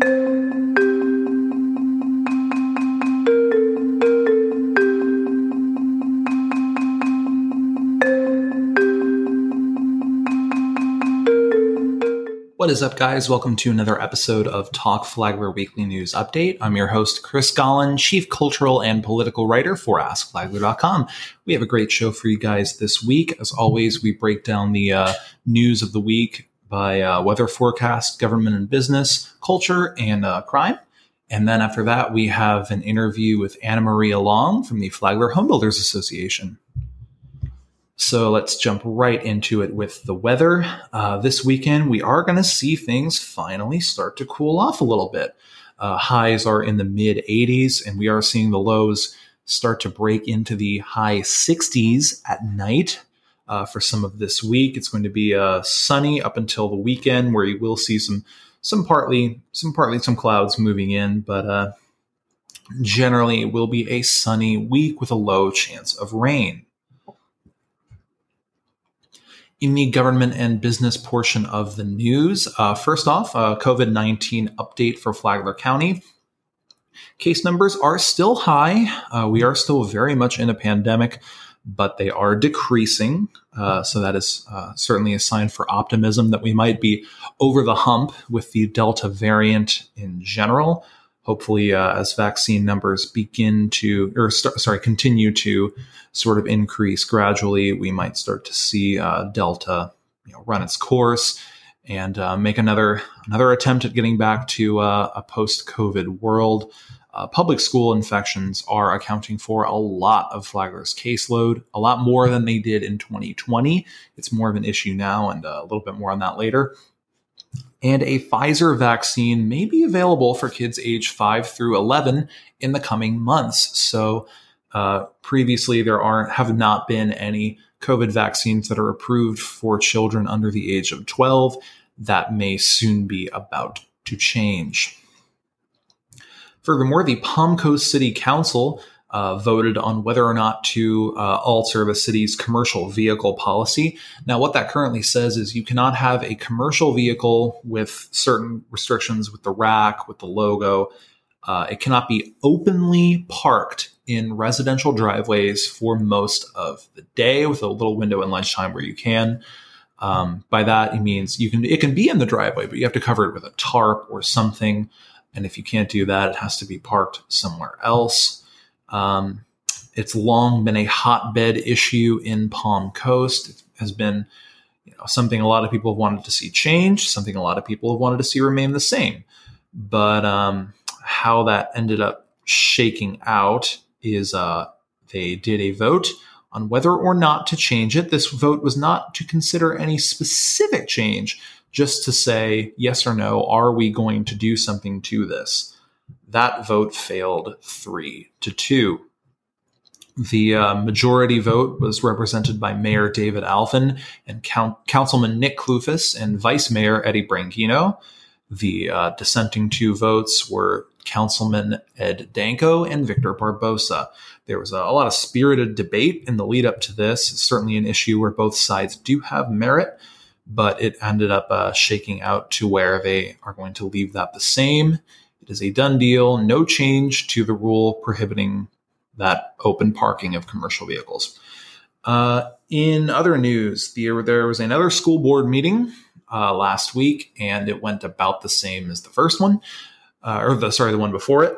What is up, guys? Welcome to another episode of Talk Flagler Weekly News Update. I'm your host, Chris Gollin, Chief Cultural and Political Writer for AskFlagler.com. We have a great show for you guys this week. As always, we break down the uh, news of the week by uh, weather forecast, government and business, culture, and uh, crime. And then after that, we have an interview with Anna Maria Long from the Flagler Homebuilders Association. So let's jump right into it with the weather. Uh, this weekend, we are going to see things finally start to cool off a little bit. Uh, highs are in the mid 80s, and we are seeing the lows start to break into the high 60s at night. Uh, for some of this week, it's going to be uh, sunny up until the weekend, where you will see some some partly some partly some clouds moving in, but uh, generally it will be a sunny week with a low chance of rain in the government and business portion of the news. Uh, first off, uh, COVID 19 update for Flagler County. Case numbers are still high. Uh, we are still very much in a pandemic, but they are decreasing. Uh, so that is uh, certainly a sign for optimism that we might be over the hump with the Delta variant in general hopefully uh, as vaccine numbers begin to or sorry continue to sort of increase gradually we might start to see uh, delta you know, run its course and uh, make another another attempt at getting back to uh, a post covid world uh, public school infections are accounting for a lot of Flagler's caseload, a lot more than they did in 2020. It's more of an issue now, and uh, a little bit more on that later and a Pfizer vaccine may be available for kids age 5 through 11 in the coming months. So, uh, previously, there aren't have not been any COVID vaccines that are approved for children under the age of 12. That may soon be about to change. Furthermore, the Palm Coast City Council uh, voted on whether or not to uh, alter the city's commercial vehicle policy. Now, what that currently says is you cannot have a commercial vehicle with certain restrictions with the rack, with the logo. Uh, it cannot be openly parked in residential driveways for most of the day with a little window in lunchtime where you can. Um, by that, it means you can it can be in the driveway, but you have to cover it with a tarp or something. And if you can't do that, it has to be parked somewhere else. Um, it's long been a hotbed issue in Palm Coast. It has been you know, something a lot of people have wanted to see change, something a lot of people have wanted to see remain the same. But um, how that ended up shaking out is uh, they did a vote on whether or not to change it. This vote was not to consider any specific change, just to say yes or no, are we going to do something to this? That vote failed three to two. The uh, majority vote was represented by Mayor David Alfin and Count- Councilman Nick Klufas and Vice Mayor Eddie Branquinho. The uh, dissenting two votes were Councilman Ed Danko and Victor Barbosa. There was a, a, lot of spirited debate in the lead up to this. It's certainly an issue where both sides do have merit, but it ended up uh, shaking out to where they are going to leave that the same it is a done deal, no change to the rule prohibiting that open parking of commercial vehicles. Uh, in other news, there, there was another school board meeting uh, last week, and it went about the same as the first one, uh, or the sorry, the one before it.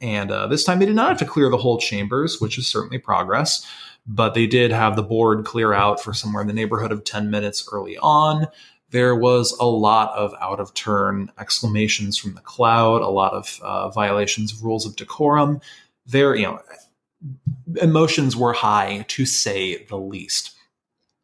And uh, this time they did not have to clear the whole chambers, which is certainly progress, but they did have the board clear out for somewhere in the neighborhood of 10 minutes early on there was a lot of out of turn exclamations from the cloud, a lot of uh, violations of rules of decorum. There, you know, emotions were high to say the least.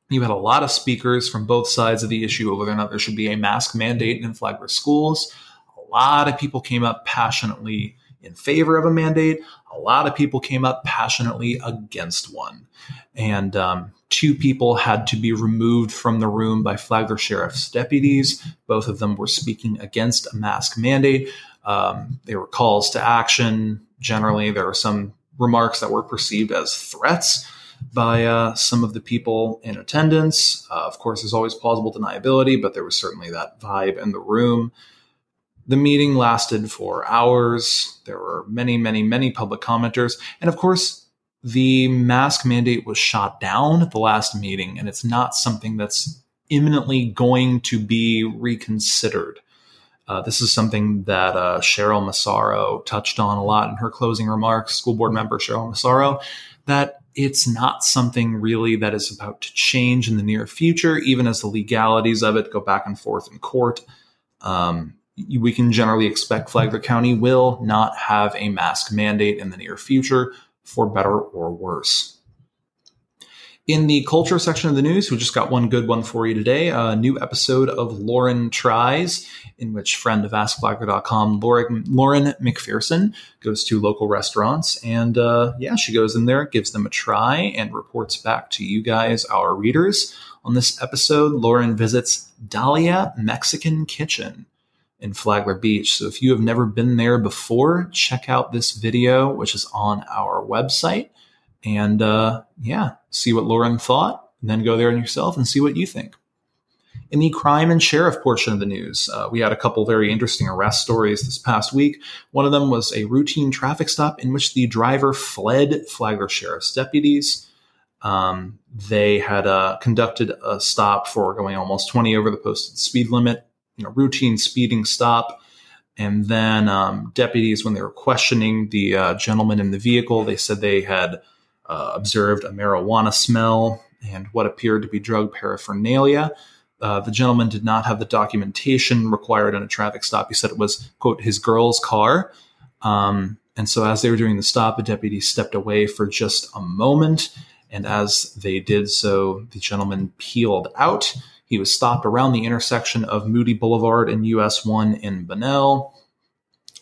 You had a lot of speakers from both sides of the issue over whether or not there should be a mask mandate in Flagler schools. A lot of people came up passionately in favor of a mandate. A lot of people came up passionately against one. And um, two people had to be removed from the room by Flagler Sheriff's deputies. Both of them were speaking against a mask mandate. Um, they were calls to action. Generally, there were some remarks that were perceived as threats by uh, some of the people in attendance. Uh, of course, there's always plausible deniability, but there was certainly that vibe in the room. The meeting lasted for hours. There were many, many, many public commenters. And of course, the mask mandate was shot down at the last meeting, and it's not something that's imminently going to be reconsidered. Uh, this is something that uh, Cheryl Massaro touched on a lot in her closing remarks, school board member Cheryl Massaro, that it's not something really that is about to change in the near future, even as the legalities of it go back and forth in court. Um, we can generally expect Flagler County will not have a mask mandate in the near future, for better or worse. In the culture section of the news, we just got one good one for you today. A new episode of Lauren Tries, in which friend of AskFlagler.com, Lauren, Lauren McPherson, goes to local restaurants. And uh, yeah, she goes in there, gives them a try, and reports back to you guys, our readers. On this episode, Lauren visits Dahlia Mexican Kitchen in Flagler Beach. So if you have never been there before, check out this video, which is on our website. And uh, yeah, see what Lauren thought, and then go there yourself and see what you think. In the crime and sheriff portion of the news, uh, we had a couple very interesting arrest stories this past week. One of them was a routine traffic stop in which the driver fled Flagler Sheriff's deputies. Um, they had uh, conducted a stop for going almost 20 over the posted speed limit, you know, routine speeding stop. And then um, deputies, when they were questioning the uh, gentleman in the vehicle, they said they had uh, observed a marijuana smell and what appeared to be drug paraphernalia. Uh, the gentleman did not have the documentation required in a traffic stop. He said it was, quote, his girl's car. Um, and so as they were doing the stop, a deputy stepped away for just a moment. And as they did so, the gentleman peeled out. He was stopped around the intersection of Moody Boulevard and US 1 in Bunnell.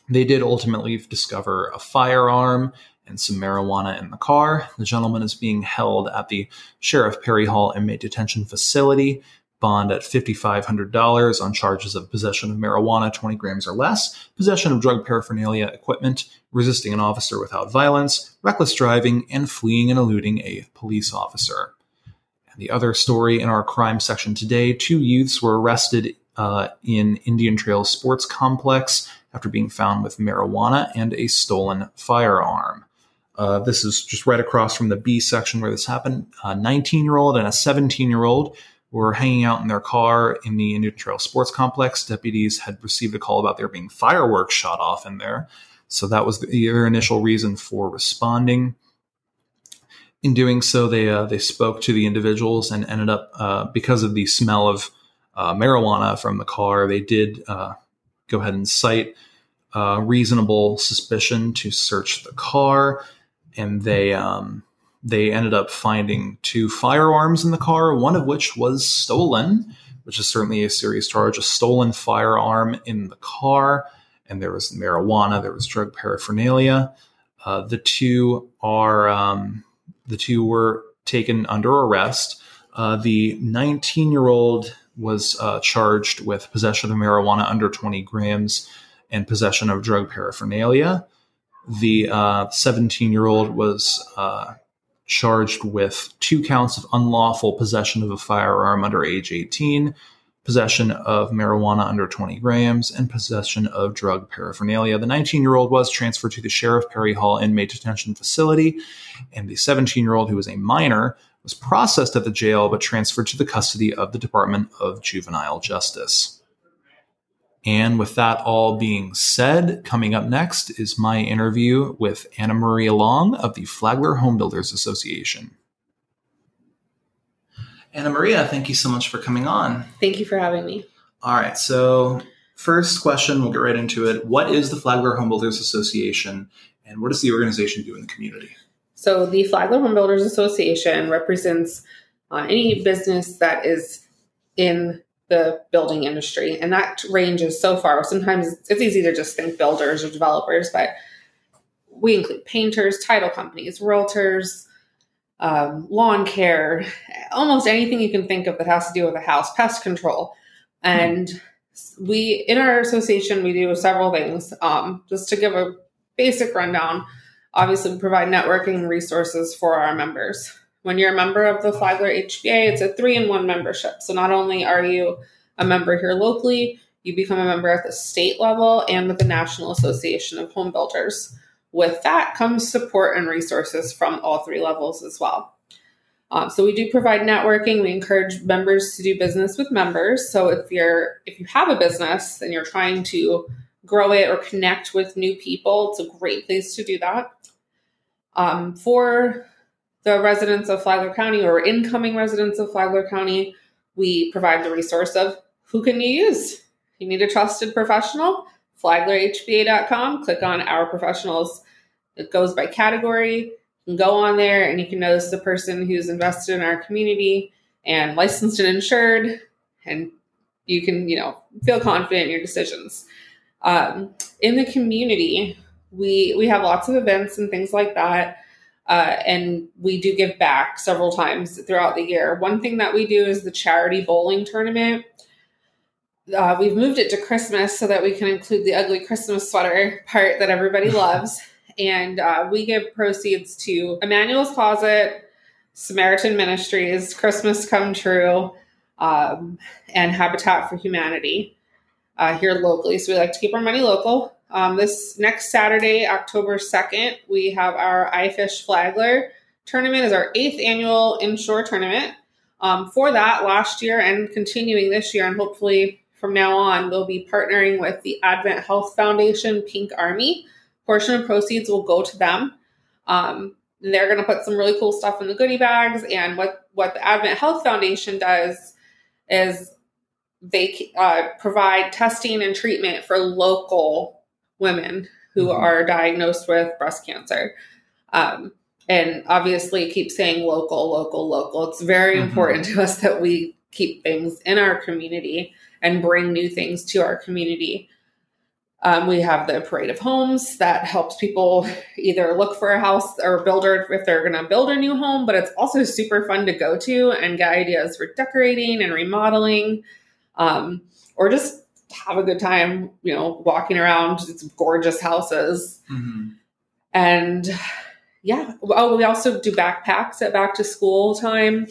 They did ultimately discover a firearm and some marijuana in the car. The gentleman is being held at the Sheriff Perry Hall inmate detention facility, bond at $5,500 on charges of possession of marijuana 20 grams or less, possession of drug paraphernalia equipment, resisting an officer without violence, reckless driving, and fleeing and eluding a police officer. The other story in our crime section today two youths were arrested uh, in Indian Trail Sports Complex after being found with marijuana and a stolen firearm. Uh, this is just right across from the B section where this happened. A 19 year old and a 17 year old were hanging out in their car in the Indian Trail Sports Complex. Deputies had received a call about there being fireworks shot off in there. So that was the, their initial reason for responding. In doing so, they uh, they spoke to the individuals and ended up uh, because of the smell of uh, marijuana from the car. They did uh, go ahead and cite uh, reasonable suspicion to search the car and they um, they ended up finding two firearms in the car, one of which was stolen, which is certainly a serious charge. A stolen firearm in the car, and there was marijuana, there was drug paraphernalia. Uh, the two are um, the two were taken under arrest. Uh, the 19 year old was uh, charged with possession of marijuana under 20 grams and possession of drug paraphernalia. The 17 uh, year old was uh, charged with two counts of unlawful possession of a firearm under age 18, possession of marijuana under 20 grams, and possession of drug paraphernalia. The 19 year old was transferred to the Sheriff Perry Hall inmate detention facility, and the 17 year old, who was a minor, was processed at the jail but transferred to the custody of the Department of Juvenile Justice. And with that all being said, coming up next is my interview with Anna Maria Long of the Flagler Home Builders Association. Anna Maria, thank you so much for coming on. Thank you for having me. All right, so first question, we'll get right into it. What is the Flagler Home Builders Association and what does the organization do in the community? So, the Flagler Home Builders Association represents uh, any business that is in the building industry. And that ranges so far. Sometimes it's easy to just think builders or developers, but we include painters, title companies, realtors, um, lawn care, almost anything you can think of that has to do with a house, pest control. And mm-hmm. we, in our association, we do several things. Um, just to give a basic rundown, obviously, we provide networking resources for our members when you're a member of the Flagler HBA, it's a three in one membership. So not only are you a member here locally, you become a member at the state level and with the National Association of Home Builders. With that comes support and resources from all three levels as well. Um, so we do provide networking. We encourage members to do business with members. So if you're if you have a business and you're trying to grow it or connect with new people, it's a great place to do that. Um, for the residents of Flagler County or incoming residents of Flagler County, we provide the resource of who can you use? You need a trusted professional? FlaglerHBA.com. Click on our professionals. It goes by category You can go on there and you can notice the person who's invested in our community and licensed and insured, and you can, you know, feel confident in your decisions. Um, in the community, we we have lots of events and things like that. Uh, and we do give back several times throughout the year. One thing that we do is the charity bowling tournament. Uh, we've moved it to Christmas so that we can include the ugly Christmas sweater part that everybody loves and uh, we give proceeds to Emmanuel's Closet, Samaritan Ministries, Christmas Come True, um, and Habitat for Humanity uh, here locally. So we like to keep our money local. Um, this next Saturday, October 2nd, we have our iFish Flagler tournament is our eighth annual inshore tournament. Um, for that, last year and continuing this year, and hopefully from now on, we'll be partnering with the Advent Health Foundation Pink Army portion of proceeds will go to them. Um, they're going to put some really cool stuff in the goodie bags. And what, what the Advent Health Foundation does is they uh, provide testing and treatment for local women who mm-hmm. are diagnosed with breast cancer. Um, and obviously, keep saying local, local, local. It's very mm-hmm. important to us that we keep things in our community and bring new things to our community. Um, we have the parade of homes that helps people either look for a house or builder if they're going to build a new home, but it's also super fun to go to and get ideas for decorating and remodeling, um, or just have a good time, you know, walking around it's gorgeous houses. Mm-hmm. And yeah, oh, we also do backpacks at back to school time.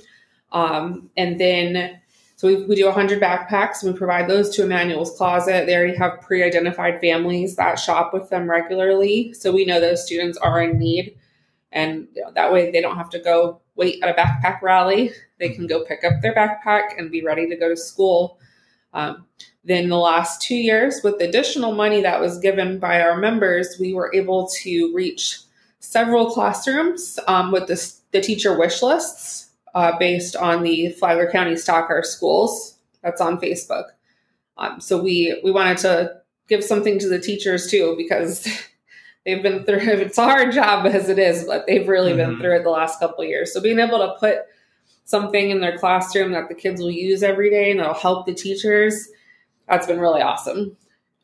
Um, and then so we, we do 100 backpacks and we provide those to Emmanuel's Closet. They already have pre identified families that shop with them regularly. So we know those students are in need. And you know, that way they don't have to go wait at a backpack rally. They can go pick up their backpack and be ready to go to school. Um, then the last two years, with additional money that was given by our members, we were able to reach several classrooms um, with the, the teacher wish lists uh, based on the Flagler County Stock Our Schools. That's on Facebook. Um, so we we wanted to give something to the teachers too because they've been through. It's a hard job as it is, but they've really mm-hmm. been through it the last couple years. So being able to put something in their classroom that the kids will use every day and it'll help the teachers, that's been really awesome.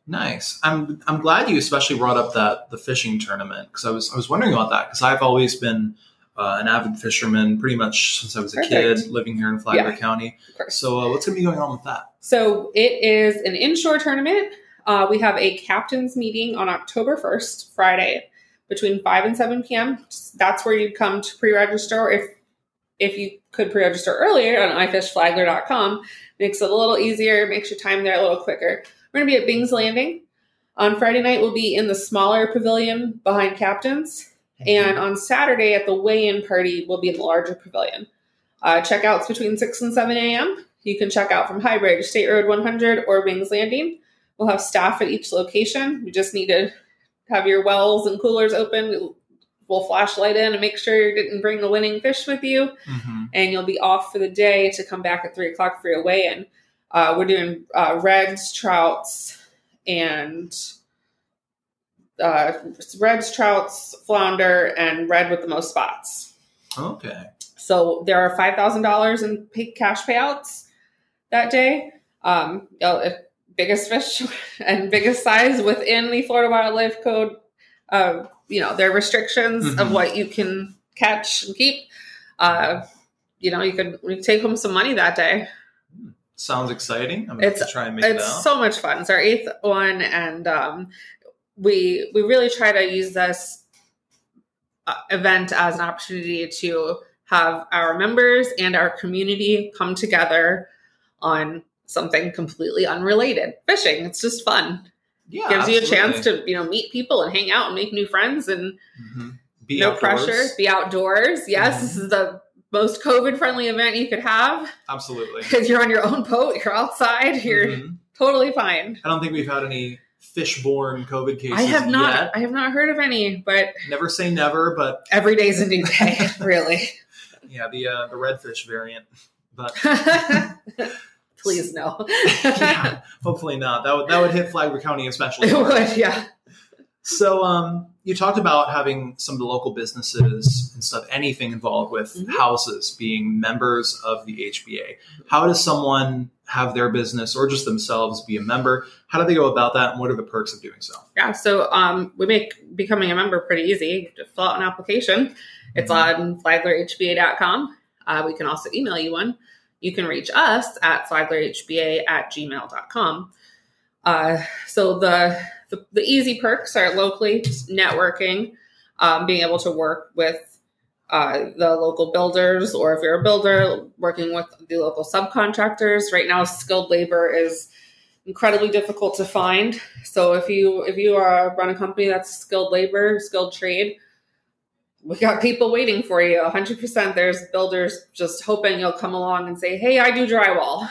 Nice. I'm I'm glad you especially brought up that the fishing tournament because I was I was wondering about that because I've always been uh, an avid fisherman pretty much since I was a Perfect. kid living here in Flagler yeah, County. So, uh, what's going to be going on with that? So, it is an inshore tournament. Uh, we have a captain's meeting on October 1st, Friday, between 5 and 7 p.m. That's where you come to pre register. If if you could pre register earlier on ifishflagler.com, makes it a little easier, makes your time there a little quicker. We're going to be at Bing's Landing. On Friday night, we'll be in the smaller pavilion behind Captain's. And on Saturday at the weigh in party, we'll be in the larger pavilion. Uh, checkouts between 6 and 7 a.m. You can check out from Highbridge, State Road 100, or Bing's Landing. We'll have staff at each location. We just need to have your wells and coolers open. We'll flashlight in and make sure you didn't bring the winning fish with you. Mm-hmm. And you'll be off for the day to come back at 3 o'clock for your weigh in. Uh, we're doing uh, reds, trouts, and uh, reds, trouts, flounder, and red with the most spots. Okay. So there are five thousand dollars in pay- cash payouts that day. Um, if biggest fish and biggest size within the Florida Wildlife Code. Uh, you know, there are restrictions mm-hmm. of what you can catch and keep. Uh, you know, you could take home some money that day. Sounds exciting. I'm going to try and make it's it It's so much fun. It's our eighth one, and um, we we really try to use this uh, event as an opportunity to have our members and our community come together on something completely unrelated. Fishing, it's just fun. Yeah, Gives you a chance to, you know, meet people and hang out and make new friends and Mhm. Be no outdoors. pressure, be outdoors. Yes, Mhm. this is the most COVID friendly event you could have Absolutely. because you're on your own boat, you're outside, you're Mhm. totally fine. I don't think we've had any fish-borne COVID cases I have not yet. I have not heard of any, but Never say never, but every day is a new day, really. yeah, the uh, the redfish variant. But Please no. yeah, hopefully not. That would that would hit Flagler County especially. it hard. would, yeah. So, um, you talked about having some of the local businesses and stuff, anything involved with Mhm. houses being members of the HBA. How does someone have their business or just themselves be a member? How do they go about that, and what are the perks of doing so? Yeah, so um, we make becoming a member pretty easy. To fill out an application. It's on flaglerhba.com. Uh, we can also email you one. You can reach us at flaglerhba at gmail.com. Uh, so the, the the easy perks are locally networking, um, being able to work with uh, the local builders, or if you're a builder, working with the local subcontractors. Right now, skilled labor is incredibly difficult to find. So if you if you are run a company that's skilled labor, skilled trade, we got people waiting for you. 100%. There's builders just hoping you'll come along and say, "Hey, I do drywall."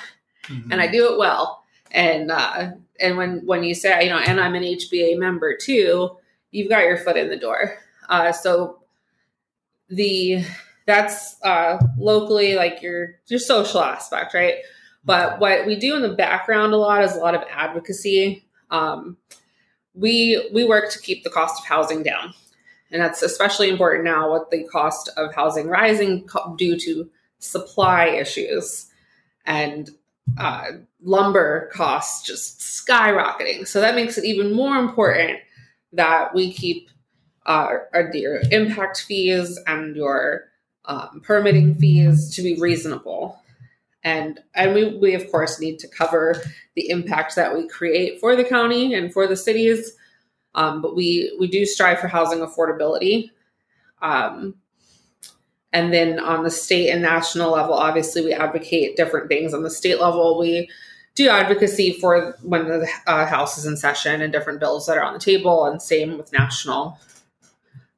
Mhm. and I do it well. And uh, and when when you say you know, and I'm an HBA member too, you've got your foot in the door. Uh, so the that's uh, locally like your your social aspect, right? But what we do in the background a lot is a lot of advocacy. Um, we we work to keep the cost of housing down, and that's especially important now with the cost of housing rising due to supply issues and uh, lumber costs just skyrocketing. So that makes it even more important that we keep uh, our- your impact fees and your um, permitting fees to be reasonable. And and we, we of course need to cover the impact that we create for the county and for the cities. Um, but we we do strive for housing affordability. Um, and then on the state and national level, obviously, we advocate different things. On the state level, we do advocacy for when the uh, House is in session and different bills that are on the table, and same with national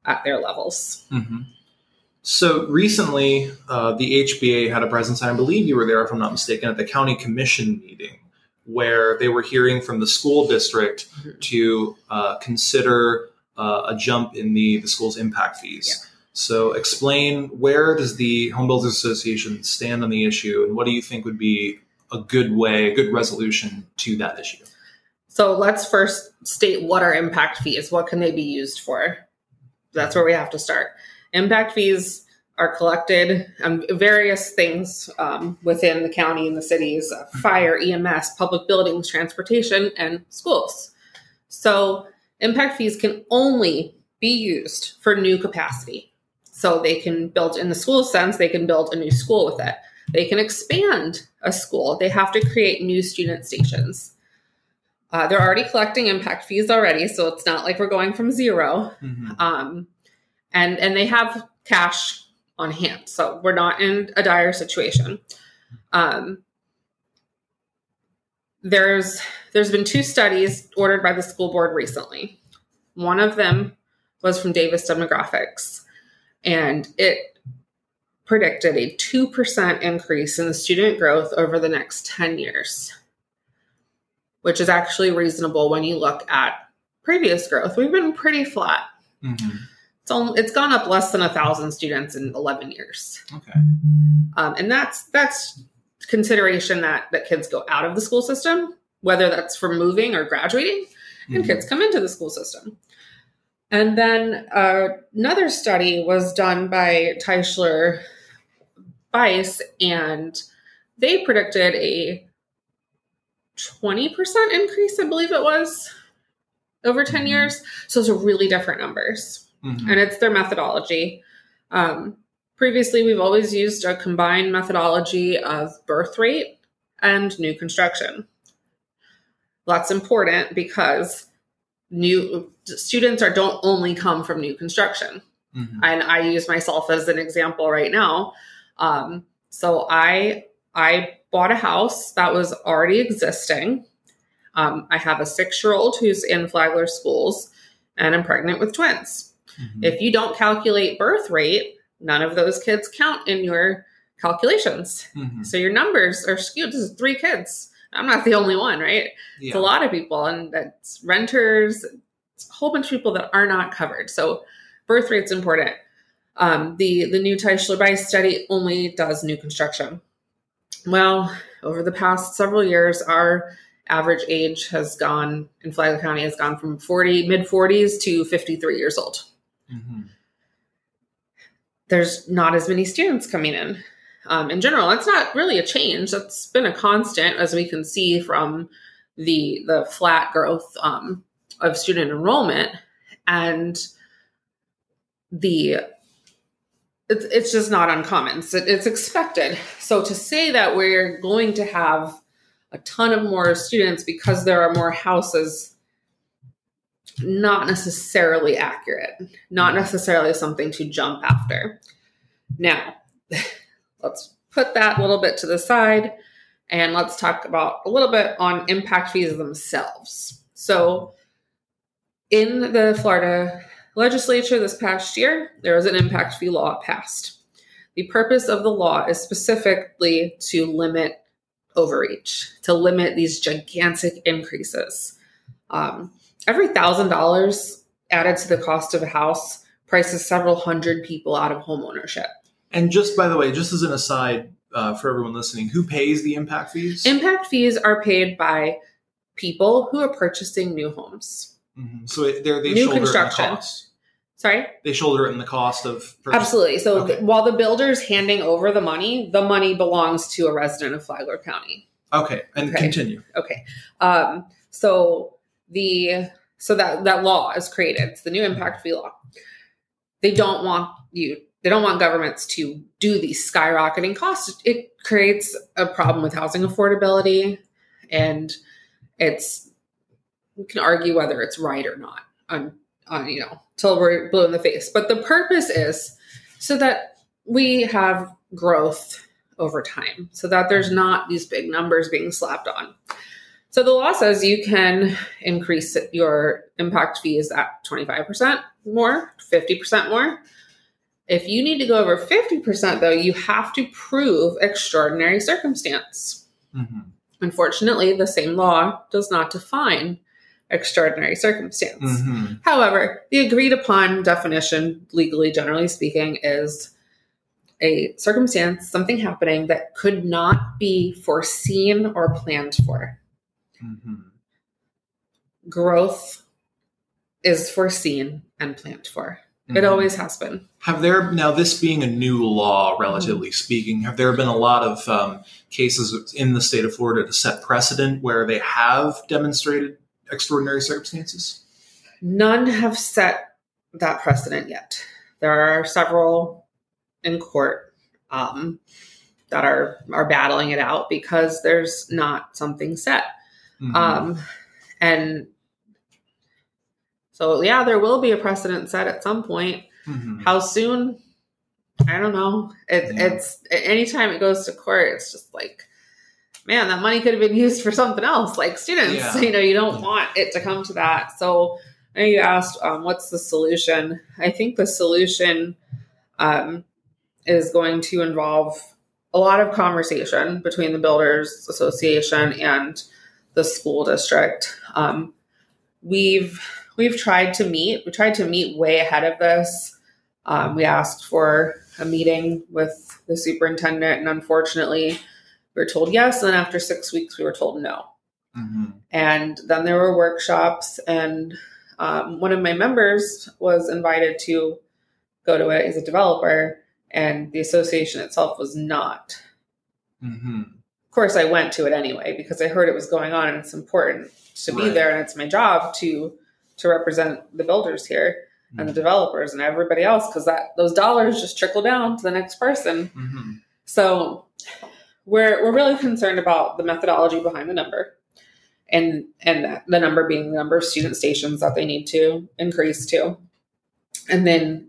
at their levels. Mhm. So recently, uh, the HBA had a presence, and I believe you were there, if I'm not mistaken, at the county commission meeting, where they were hearing from the school district Mhm. to uh, consider uh, a jump in the the school's impact fees. So, explain where does the Home Builders Association stand on the issue, and what do you think would be a good way, a good resolution to that issue? So let's first state what are impact fees. What can they be used for? That's where we have to start. Impact fees are collected on various things um, within the county and the cities uh, fire, EMS, public buildings, transportation, and schools. So, impact fees can only be used for new capacity. So, they can build, in the school sense, they can build a new school with it. They can expand a school. They have to create new student stations. Uh, they're already collecting impact fees already, so it's not like we're going from 0 Mhm. Um, and and they have cash on hand, so we're not in a dire situation. Um, there's there's been two studies ordered by the school board recently. One of them was from Davis Demographics, and it predicted a 2% increase in the student growth over the next 10 years, which is actually reasonable when you look at previous growth. We've been pretty flat. Mhm. It's, only, it's gone up less than a thousand students in 11 years. Okay. Um, and that's that's consideration that that kids go out of the school system, whether that's for moving or graduating, and Mhm. kids come into the school system. And then uh, another study was done by Tischler Bise, and they predicted a 20% increase, I believe it was, over 10 Mhm. years. So those are really different numbers Mhm. and it's their methodology. Um, previously, we've always used a combined methodology of birth rate and new construction. That's important because new students are don't only come from new construction Mhm. and I use myself as an example right now. Um, so I I bought a house that was already existing. Um, I have a six year old who's in Flagler schools, and I'm pregnant with twins. Mhm. If you don't calculate birth rate, none of those kids count in your calculations. Mhm. So your numbers are skewed. This is three kids. I'm not the only one, right? It's a lot of people, and that's renters, it's a whole bunch of people that are not covered. So birth rate's important. Um, the the new Tischler Bise study only does new construction. Well, over the past several years, our average age has gone in Flagler County has gone from 40 mid 40s to 53 years old. Mhm. There's not as many students coming in. Um, in general, that's not really a change. That's been a constant, as we can see from the the flat growth um, of student enrollment, and the it's, it's just not uncommon. It's, it's expected. So to say that we're going to have a ton of more students because there are more houses, not necessarily accurate. Not mm-hmm. necessarily something to jump after. Now, let's put that a little bit to the side and let's talk about a little bit on impact fees themselves. So, in the Florida legislature this past year, there was an impact fee law passed. The purpose of the law is specifically to limit overreach, to limit these gigantic increases. Um, every thousand dollars added to the cost of a house prices several hundred people out of home ownership. And just by the way, just as an aside uh, for everyone listening, who pays the impact fees? Impact fees are paid by people who are purchasing new homes. Mhm. So they're, they New shoulder it in the cost. Sorry? They shoulder it in the cost of purchase. Absolutely. So Okay. th- while the builder's handing over the money, the money belongs to a resident of Flagler County. Okay, and Okay. continue. Okay. Um, so the so that that law is created. It's the new impact fee law. They don't want you. They don't want governments to do these skyrocketing costs. It creates a problem with housing affordability, and it's you can argue whether it's right or not. On on you know till we're blue in the face. But the purpose is so that we have growth over time so that there's not these big numbers being slapped on. So the law says you can increase your impact fees at 25% more, 50% more. If you need to go over 50%, though, you have to prove extraordinary circumstance. Mhm. Unfortunately, the same law does not define extraordinary circumstance. Mhm. However, the agreed upon definition, legally, generally speaking, is a circumstance, something happening that could not be foreseen or planned for. Mhm. Growth is foreseen and planned for. It Mhm. always has been. Have there now this being a new law, relatively Mm-hmm. speaking, have there been a lot of um, cases in the state of Florida to set precedent where they have demonstrated extraordinary circumstances? None have set that precedent yet. There are several in court um, that are are battling it out because there's not something set. Mhm. Um, and so, yeah, there will be a precedent set at some point. Mhm. How soon? I don't know. It, Yeah. It's anytime it goes to court, it's just like, man, that money could have been used for something else, like students. Yeah. You know, you don't want it to come to that. So, I you asked, um, what's the solution? I think the solution um, is going to involve a lot of conversation between the Builders Association and the school district. Um, we've we've tried to meet. We tried to meet way ahead of this. Um, we asked for a meeting with the superintendent, and unfortunately, we were told yes. And then after six weeks, we were told no. Mhm. And then there were workshops, and um, one of my members was invited to go to it. He's a developer, and the association itself was not. Mhm. Of course, I went to it anyway because I heard it was going on, and it's important to be there, and it's my job to to represent the builders here and the developers and everybody else because that those dollars just trickle down to the next person. Mhm. So we're we're really concerned about the methodology behind the number, and and the number being the number of student stations that they need to increase to, and then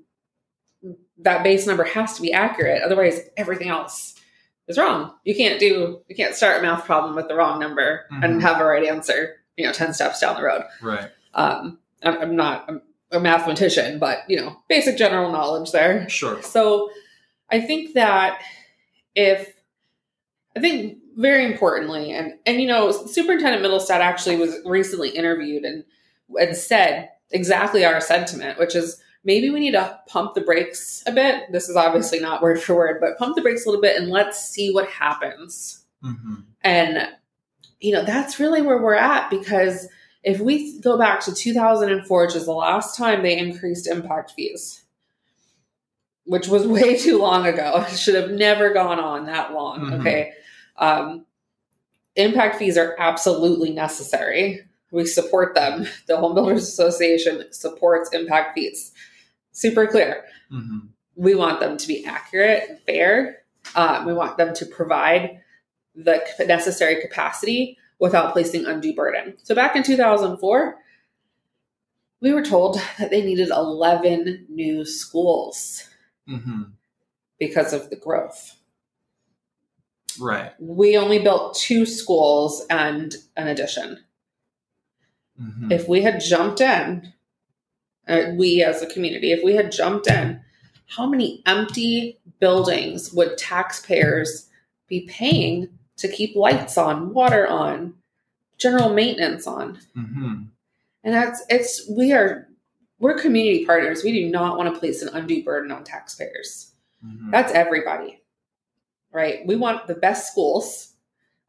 that base number has to be accurate. Otherwise, everything else is wrong. You can't do you can't start a math problem with the wrong number Mhm. and have a right answer. You know, ten steps down the road. Right. Um, I'm, I'm not I'm a mathematician, but you know, basic general knowledge there. Sure. So I think that if I think very importantly, and and you know, Superintendent Mittelstadt actually was recently interviewed and and said exactly our sentiment, which is maybe we need to pump the brakes a bit. This is obviously not word for word, but pump the brakes a little bit and let's see what happens. hmm And you know, that's really where we're at because if we go back to 2004, which is the last time they increased impact fees, which was way too long ago, it should have never gone on that long. Mhm. Okay. Um, impact fees are absolutely necessary. We support them. The Home Builders Association supports impact fees. Super clear hmm we want them to be accurate and fair. Um, we want them to provide the necessary capacity without placing undue burden. So back in 2004, we were told that they needed 11 new schools hmm because of the growth. Right. We only built two schools and an addition. hmm If we had jumped in, uh, we as a community, if we had jumped in, how many empty buildings would taxpayers be paying to keep lights on, water on, general maintenance on? hmm And that's it's we are we're community partners. We do not want to place an undue burden on taxpayers. hmm That's everybody. Right? We want the best schools.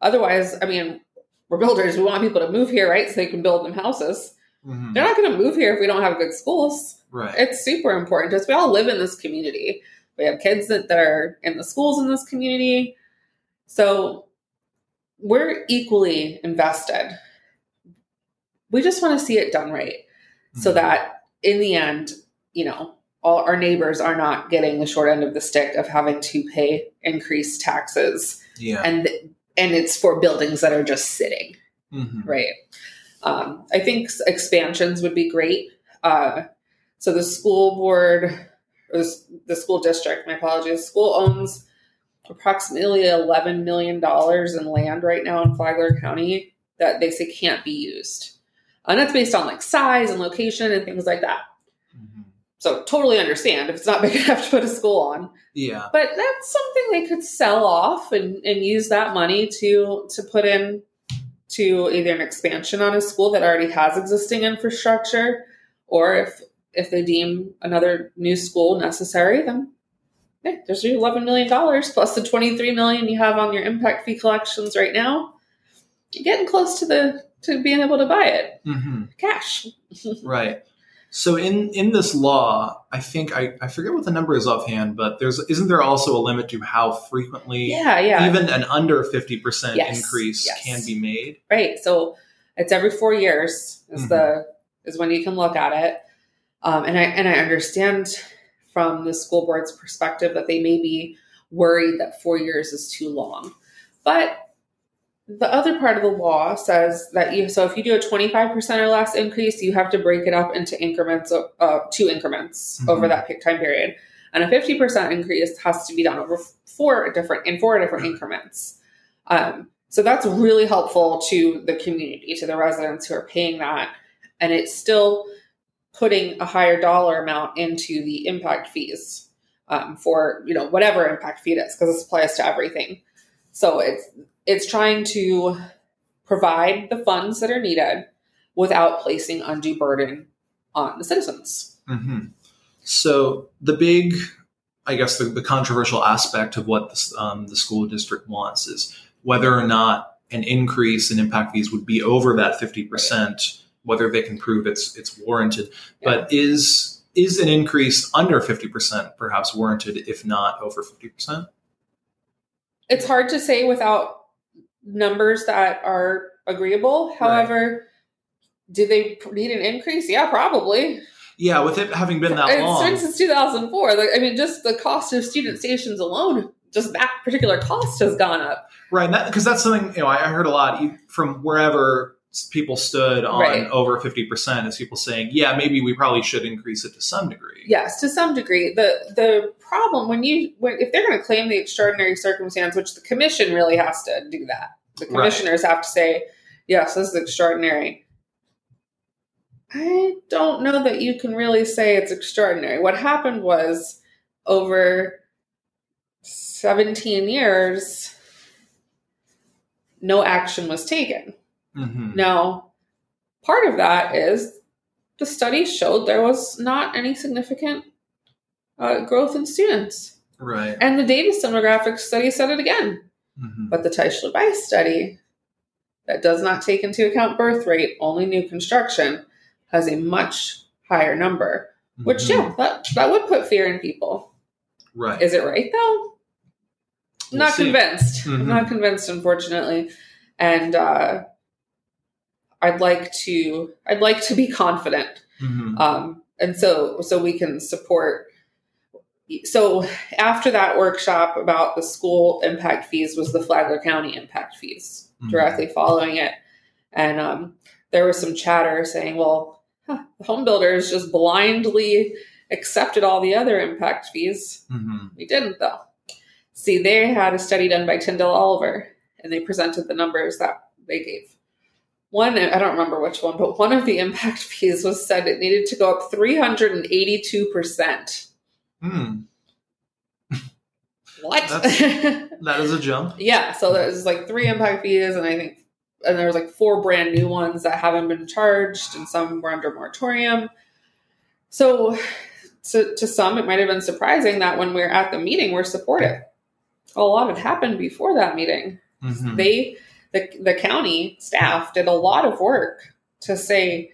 Otherwise, I mean, we're builders. We want people to move here, right? So they can build them houses. hmm They're not going to move here if we don't have good schools. Right. It's super important to us. We all live in this community. We have kids that, that are in the schools in this community. So we're equally invested. We just want to see it done right so Mhm. that in the end, you know, all our neighbors are not getting the short end of the stick of having to pay increased taxes. Yeah. and and it's for buildings that are just sitting. Hmm right. Um, i think expansions would be great. Uh, so the school board or the, school district my apologies school owns approximately 11 million dollars in land right now in flagler county that they say can't be used. And that's based on like size and location and things like that so totally understand if it's not big enough to put a school on. Yeah. but that's something they could sell off and, and use that money to to put in to either an expansion on a school that already has existing infrastructure or if if they deem another new school necessary then hey, there's your 11 million dollars plus the 23 million you have on your impact fee collections right now. You're getting close to the to being able to buy it. Hmm cash. Right. So in in this law, I think I, I forget what the number is offhand, but there's isn't there also a limit to how frequently yeah yeah even an under fifty percent Yes, increase yes. can be made? right so it's every four years is Mhm. the is when you can look at it um, and i and i understand from the school board's perspective that they may be worried that four years is too long but the other part of the law says that you so if you do a 25% or less increase you have to break it up into increments of uh, two increments Mhm. over that time period and a 50% increase has to be done over four different in four different increments um, so that's really helpful to the community, to the residents who are paying that. And it's still putting a higher dollar amount into the impact fees um, for, you know, whatever impact fee it is, because this applies to everything. So it's it's trying to provide the funds that are needed without placing undue burden on the citizens. hmm So the big, I guess, the, the controversial aspect of what this, um, the school district wants is whether or not an increase in impact fees would be over that fifty percent, whether they can prove it's it's warranted. But is is an increase under fifty percent perhaps warranted, if not over fifty percent? It's hard to say without numbers that are agreeable. However, do they need an increase? Yeah, probably. Yeah, with it having been that It's long, since 2004. Like, I mean, just the cost of student stations alone, just that particular cost has gone up. right? Because that's something you know I, I heard a lot from wherever people stood on Right. over fifty percent. Is people saying, yeah, maybe we probably should increase it to some degree. Yes, to some degree. The the problem when you when if they're going to claim the extraordinary circumstance, which the commission really has to do that. The Right. commissioners have to say, yes, this is extraordinary. I don't know that you can really say it's extraordinary. What happened was over 17 years, no action was taken. Mhm. Now, part of that is the study showed there was not any significant uh, growth in students. Right. And the Davis demographics study said it again. Mhm. But the Tischler Bise study, that does not take into account birth rate, only new construction, has a much higher number. Which, Mhm. yeah, that, that would put fear in people. Right. Is it right, though? We'll not see. convinced. Mhm. I'm not convinced, unfortunately. And uh, I'd like to, I'd like to be confident Mhm. um, and so so we can support so after that workshop about the school impact fees was the flagler county impact fees Mhm. directly following it and um, there was some chatter saying well huh, the home builders just blindly accepted all the other impact fees Mhm. we didn't though see they had a study done by Tindale Oliver and they presented the numbers that they gave one i don't remember which one but one of the impact fees was said it needed to go up 382% Hmm. what That is a jump. yeah so there's like three impact fees and i think and there was like four brand new ones that haven't been charged and some were under moratorium so to, to some it might have been surprising that when we are at the meeting we're supportive a lot had happened before that meeting Mhm. they the, the county staff did a lot of work to say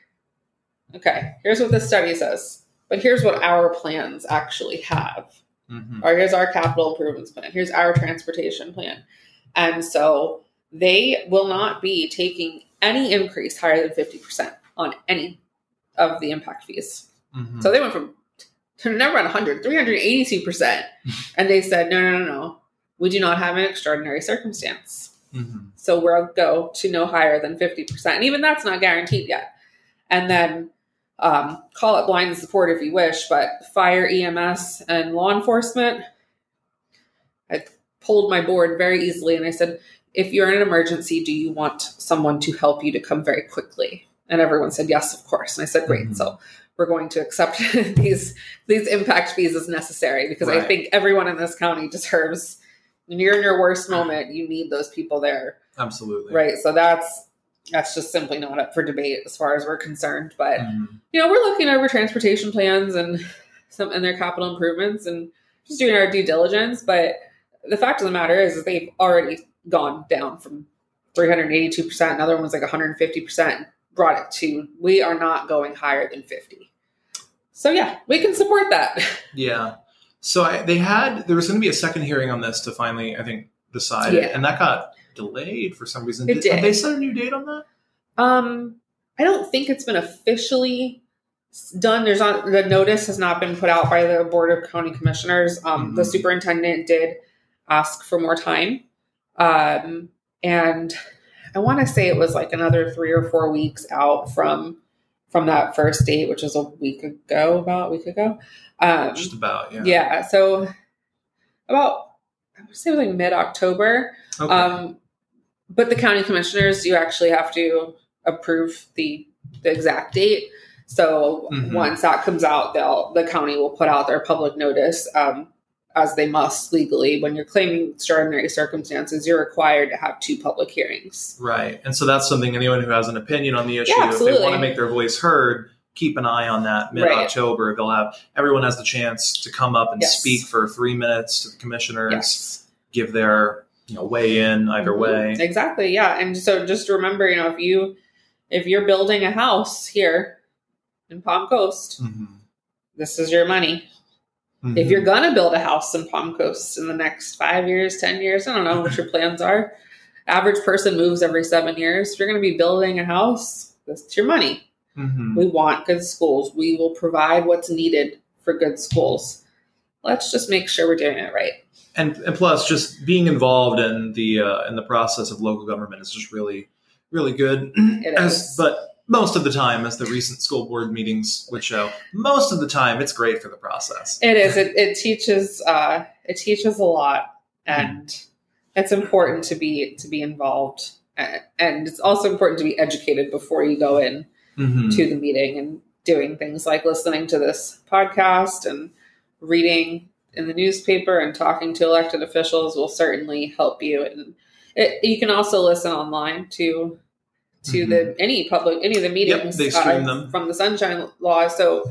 okay here's what the study says but here's what our plans actually have. Mhm. or here's our capital improvements plan. Here's our transportation plan. And so they will not be taking any increase higher than 50% on any of the impact fees. Mhm. so they went from to never around 100 382% and they said no no no no. We do not have an extraordinary circumstance Mhm. so we'll go to no higher than 50%. And even that's not guaranteed yet. And then um, call it blind support if you wish, but fire, EMS, and law enforcement, I pulled my board very easily and I said, if you're in an emergency, do you want someone to help you to come very quickly? And everyone said yes, of course. And I said, great. Mhm. So we're going to accept these these impact fees as necessary because I think everyone in this county deserves. When you're in your worst moment, you need those people there Absolutely. right so that's that's just simply not up for debate as far as we're concerned but Mhm. you know we're looking over transportation plans and some and their capital improvements and just doing our due diligence but the fact of the matter is, is they've already gone down from 382% another one was like 150% brought it to we are not going higher than 50 so yeah we can support that Yeah. So I, they had there was going to be a second hearing on this to finally, I think, decide, Yeah. and that got delayed for some reason. It Have did. they set a new date on that? Um, I don't think it's been officially done. There's not the notice has not been put out by the board of county commissioners. Um, the Mhm. superintendent did ask for more time, um, and I want to say it was like another three or four weeks out from from that first date, which was a week ago, about a week ago. Um, Just about. Yeah. yeah. So about I would say it was like mid October. Okay. Um, but the county commissioners you actually have to approve the the exact date. So Mhm. once that comes out, they'll the county will put out their public notice, um, as they must legally. When you're claiming extraordinary circumstances, you're required to have two public hearings. right. And so that's something anyone who has an opinion on the issue, Yeah, if they want to make their voice heard, keep an eye on that. Mid October, they'll have everyone has the chance to come up and Yes. speak for three minutes to the commissioners, Yes. give their you know weigh in either Mhm. way. Exactly. Yeah. And so just remember, you know, if you if you're building a house here in Palm Coast, Mhm. this is your money. Mhm. If you're gonna build a house in Palm Coast in the next five years, ten years, I don't know what your plans are. Average person moves every seven years. If you're gonna be building a house, that's your money. Mhm. We want good schools. We will provide what's needed for good schools. Let's just make sure we're doing it right. and and plus just being involved in the uh, in the process of local government is just really really good It As- is. but most of the time, as the recent school board meetings would show, most of the time it's great for the process. It is. It, it teaches. Uh, it teaches a lot, and mm. it's important to be to be involved, and it's also important to be educated before you go in mm-hmm. to the meeting and doing things like listening to this podcast and reading in the newspaper and talking to elected officials will certainly help you. And it, you can also listen online to to mm-hmm. the any public any of the meetings yep, uh, from the Sunshine Law. So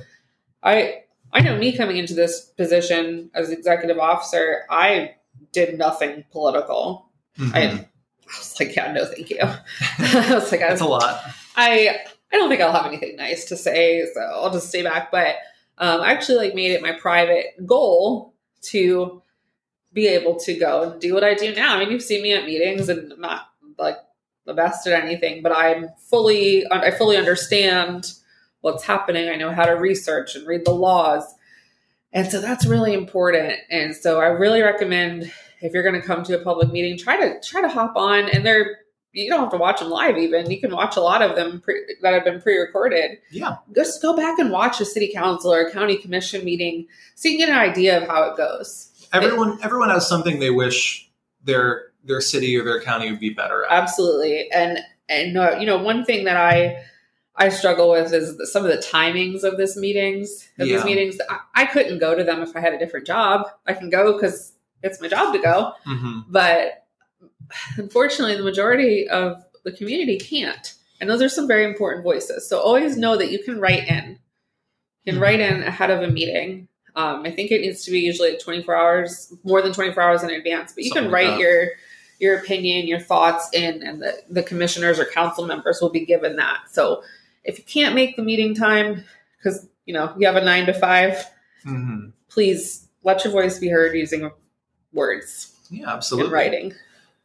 I I know me coming into this position as executive officer, I did nothing political. Mm-hmm. I, I, was like, yeah, no, thank you. I was like, that's a lot. I I don't think I'll have anything nice to say, so I'll just stay back. But um, I actually like made it my private goal to be able to go and do what I do now. I mean, you've seen me at meetings, and I'm not like the best at anything, but I'm fully I fully understand what's happening. I know how to research and read the laws. And so that's really important. And so I really recommend if you're going to come to a public meeting, try to try to hop on and they're you don't have to watch them live even. You can watch a lot of them pre- that have been pre-recorded. Yeah. Just go back and watch a city council or a county commission meeting so you can get an idea of how it goes. Everyone it, everyone has something they wish their their city or their county would be better at. Absolutely. And and uh, you know one thing that i i struggle with is some of the timings of this meetings of yeah. these meetings. I, I, couldn't go to them if i had a different job. I can go because it's my job to go. Mm-hmm. but unfortunately, the majority of the community can't. And those are some very important voices. So always know that you can write in. You can write in ahead of a meeting. Um, I think it needs to be usually 24 hours, more than 24 hours in advance, but you Something can write like your your opinion, your thoughts in, and the, the commissioners or council members will be given that. So if you can't make the meeting time, because you know you have a nine to 5 mm-hmm. please let your voice be heard using words. Yeah, absolutely. writing.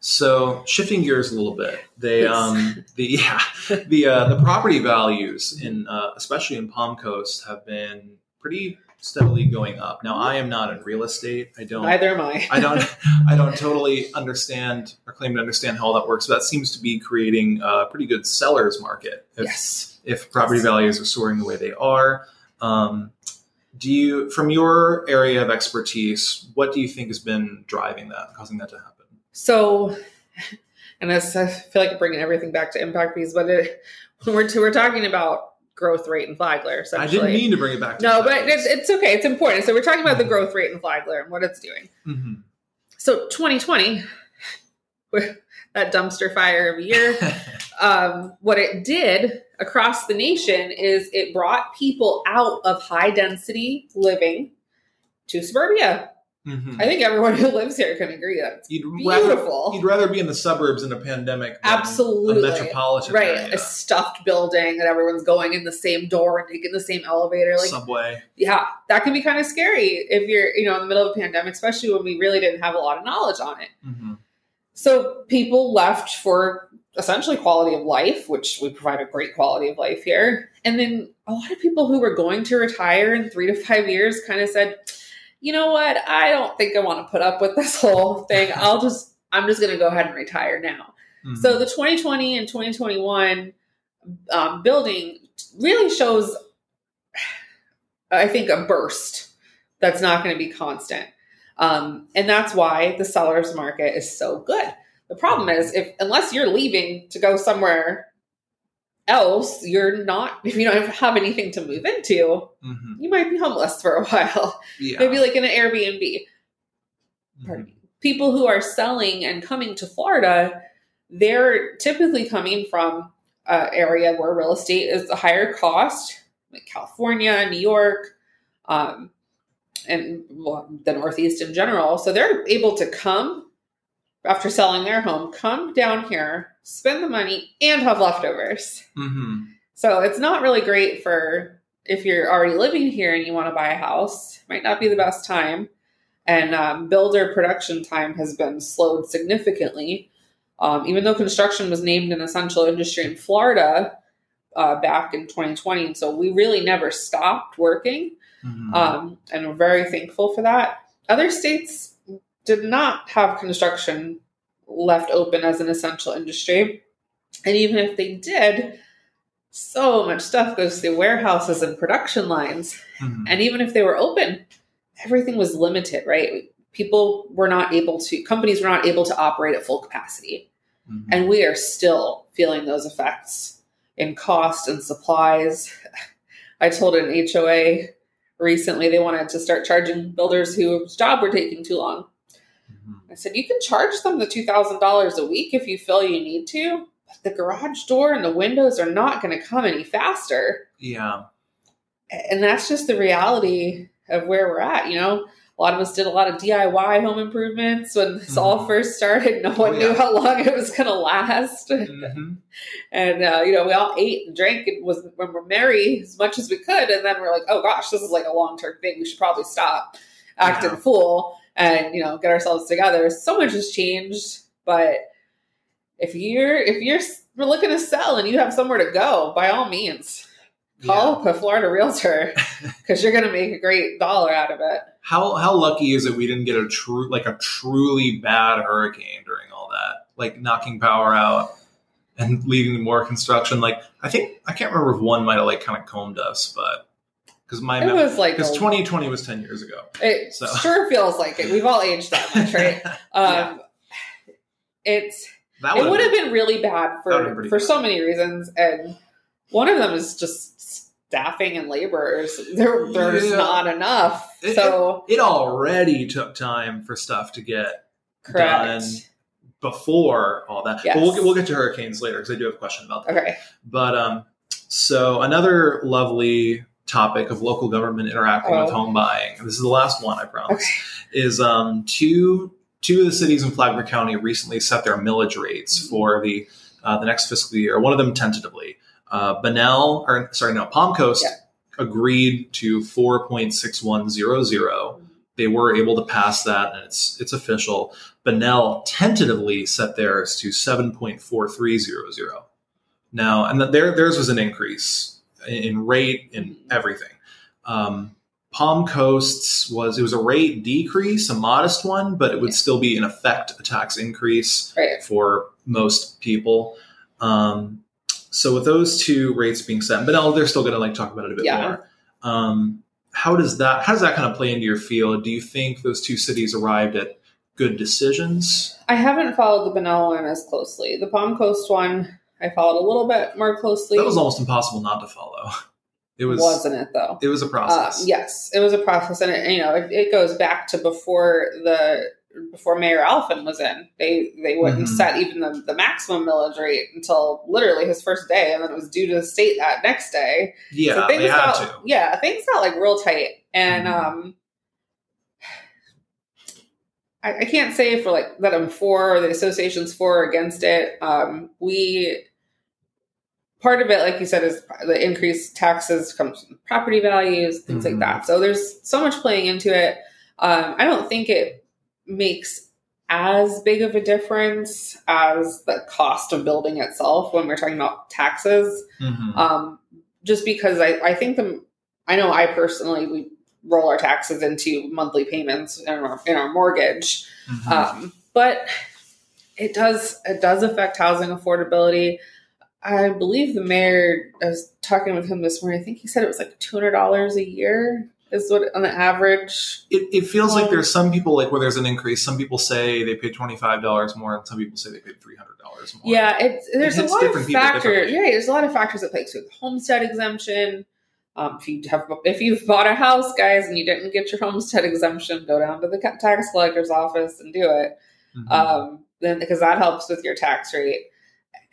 So shifting gears a little bit, they um, the yeah the uh, the property values in uh, especially in Palm Coast have been pretty steadily going up. Now I am not in real estate. I don't. Neither am I. I don't. I don't totally understand or claim to understand how all that works. But that seems to be creating a pretty good sellers market. If, yes. If property yes. values are soaring the way they are. Um, do you, from your area of expertise, what do you think has been driving that, causing that to happen? So, and this, I feel like bringing everything back to impact fees, but it, when we're, we're talking about growth rate in Flagler, I didn't mean to bring it back. no, but it's, it's, okay. It's important. So we're talking about the growth rate in Flagler and what it's doing. Mm-hmm. So 2020, that dumpster fire of a year, um, what it did across the nation is it brought people out of high density living to suburbia Mm-hmm. I think everyone who lives here can agree that it's you'd beautiful. Rather, you'd rather be in the suburbs in a pandemic, absolutely, a metropolitan right? Area. A stuffed building that everyone's going in the same door and taking the same elevator, like subway. Yeah, that can be kind of scary if you're, you know, in the middle of a pandemic, especially when we really didn't have a lot of knowledge on it. Mm-hmm. So people left for essentially quality of life, which we provide a great quality of life here, and then a lot of people who were going to retire in three to five years kind of said you know what? I don't think I want to put up with this whole thing. I'll just, I'm just going to go ahead and retire now. Mm-hmm. So the 2020 and 2021 um, building really shows, I think, a burst that's not going to be constant. Um, and that's why the seller's market is so good. The problem is, if unless you're leaving to go somewhere else, you're not, if you don't have anything to move into, mm-hmm. you might be homeless for a while. Yeah. Maybe like in an Airbnb. Mm-hmm. People who are selling and coming to Florida, they're typically coming from an area where real estate is a higher cost, like California, New York, um, and well, the Northeast in general. So they're able to come after selling their home, come down here, spend the money, and have leftovers. Mm-hmm. So it's not really great for if you're already living here and you want to buy a house. Might not be the best time. And um, builder production time has been slowed significantly. Um, even though construction was named an essential industry in Florida uh, back in 2020, and so we really never stopped working. Mm-hmm. Um, and we're very thankful for that. Other states did not have construction left open as an essential industry. And even if they did, so much stuff goes through warehouses and production lines. Mhm. And even if they were open, everything was limited, right? People were not able to, companies were not able to operate at full capacity. Mhm. And we are still feeling those effects in cost and supplies. I told an HOA recently they wanted to start charging builders whose job were taking too long. Mhm. I said, you can charge them the $2,000 a week if you feel you need to, but the garage door and the windows are not going to come any faster. Yeah. And that's just the reality of where we're at. You know, a lot of us did a lot of DIY home improvements when this all Mhm. first started. No one Oh, knew how long it was going to last. Mhm. And, uh, you know, we all ate and drank and was when we're merry as much as we could. And then we're like, oh gosh, this is like a long term thing. We should probably stop acting Yeah. fool and, you know, get ourselves together. So much has changed. But if you're, if you're looking to sell and you have somewhere to go, by all means, call up a Florida realtor because you're going to make a great dollar out of it. How how lucky is it we didn't get a true like a truly bad hurricane during all that, like knocking power out and leading to more construction? Like I think I can't remember if one might have like kind of combed us, but because my It was like, because 2020 was 10 years ago. it so. sure feels like it. We've all aged that much, right? Um, It's, that it would have been really bad That would've been for for bad. so many reasons, and one of them is just staffing and laborers. There, there's Yeah. not enough. It- so It already took time for stuff to get correct. done before all that. Yes. But we'll get, we'll get to hurricanes later because I do have a question about that. Okay. But um, so another lovely topic of local government interacting with Oh. home buying. This is the last one, I promise. Is um, two two of the cities in Flagler County recently set their millage rates Mm-hmm. for the uh, the next fiscal year. One of them tentatively. Uh, Bunnell, or sorry, no, Palm Coast Yeah. agreed to four point six one zero zero. They were able to pass that, and it's it's official. Bunnell tentatively set theirs to seven point four three zero zero. Now, and that their theirs was an increase in, rate and everything. Um, Palm Coast's was it was a rate decrease, a modest one, but it would still be in effect a tax increase Right. for most people. Um, so with those two rates being set, but now they're still going to like talk about it a bit Yeah. more. Um, how does that how does that kind of play into your field? Do you think those two cities arrived at good decisions? I haven't followed the Bunnell one as closely. The Palm Coast one, I followed a little bit more closely. That was almost impossible not to follow. It was wasn't it though? it was a Uh, process. yes, it was a process, and it, you know it, it goes back to before the before Mayor Alfin was in. They they wouldn't Mhm. set even the, the maximum millage rate until literally his first day, and then it was due to the state that next day. Yeah, so things they had got to. yeah things got like real tight, and Mhm. um. I, I can't say for like that I'm for or the association's for or against it. Um, we part of it, like you said, is the increased taxes comes from property values, things Mhm. like that. So there's so much playing into it. Um, I don't think it makes as big of a difference as the cost of building itself when we're talking about taxes. Mhm. Um, just because I, I think the I know I personally we roll our taxes into monthly payments in our, in our mortgage. Mhm. Um, but it does it does affect housing affordability. I believe the mayor. I was talking with him this morning. I think he said it was like two hundred dollars a year is what on the average. it, it feels like Um, there's some people like where there's an increase. Some people say they paid twenty five dollars more, and some people say they paid three hundred dollars more. Yeah, it's there's a lot of factors. Yeah, there's a lot of factors that play. So the homestead exemption. Um, if you have if you've bought a house, guys, and you didn't get your homestead exemption, go down to the tax collector's office and do it. Mhm. um, then because that helps with your tax rate.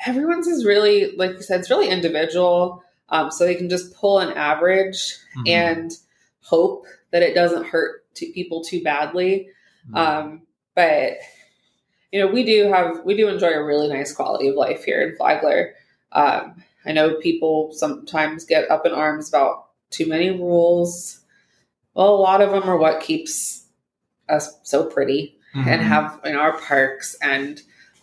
Everyone's is really, like you said, it's really individual. Um, so they can just pull an average Mhm. and hope that it doesn't hurt to people too badly. Mhm. Um, but you know, we do have we do enjoy a really nice quality of life here in Flagler. Um, I know people sometimes get up in arms about too many rules. Well, a lot of them are what keeps us so pretty and Mhm. have in our parks and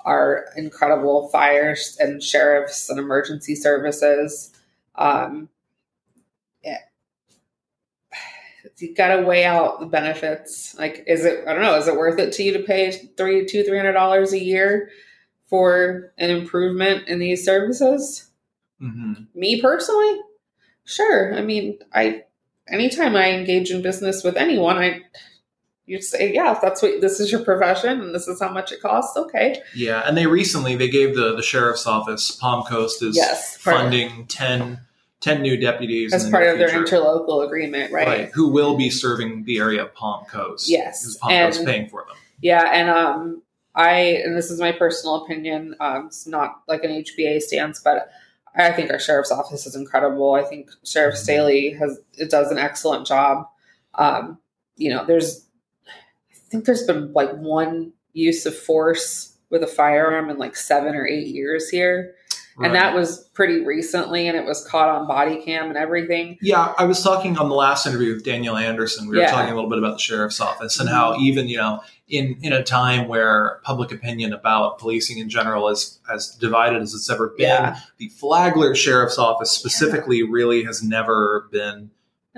our incredible fires and sheriffs and emergency services. Um, yeah. You got to weigh out the benefits. Like, is it? I don't know. Is it worth it to you to pay three, two, three hundred dollars a year for an improvement in these services? hmm Me personally, sure. I mean, I anytime I engage in business with anyone, I you say, yeah, if that's what this is your profession and this is how much it costs, okay. Yeah, and they recently they gave the the sheriff's office Palm Coast is Yes, funding 10, 10 new deputies as part of their future. interlocal agreement, right? who will be serving the area of Palm Coast. Yes, Palm Coast is paying for them. Yeah, and um, I and this is my personal opinion. Um, it's not like an HBA stance, but I think our sheriff's office is incredible. I think Sheriff Mhm. Staly has it does an excellent job. Um, you know, there's think there's been like one use of force with a firearm in like seven or eight years here, and that was pretty recently, and it was caught on body cam and everything. Yeah, I was talking on the last interview with Daniel Anderson. We were Yeah. talking a little bit about the sheriff's office and Mhm. how even you know in in a time where public opinion about policing in general is as divided as it's ever been, Yeah. the Flagler sheriff's office specifically really has never been.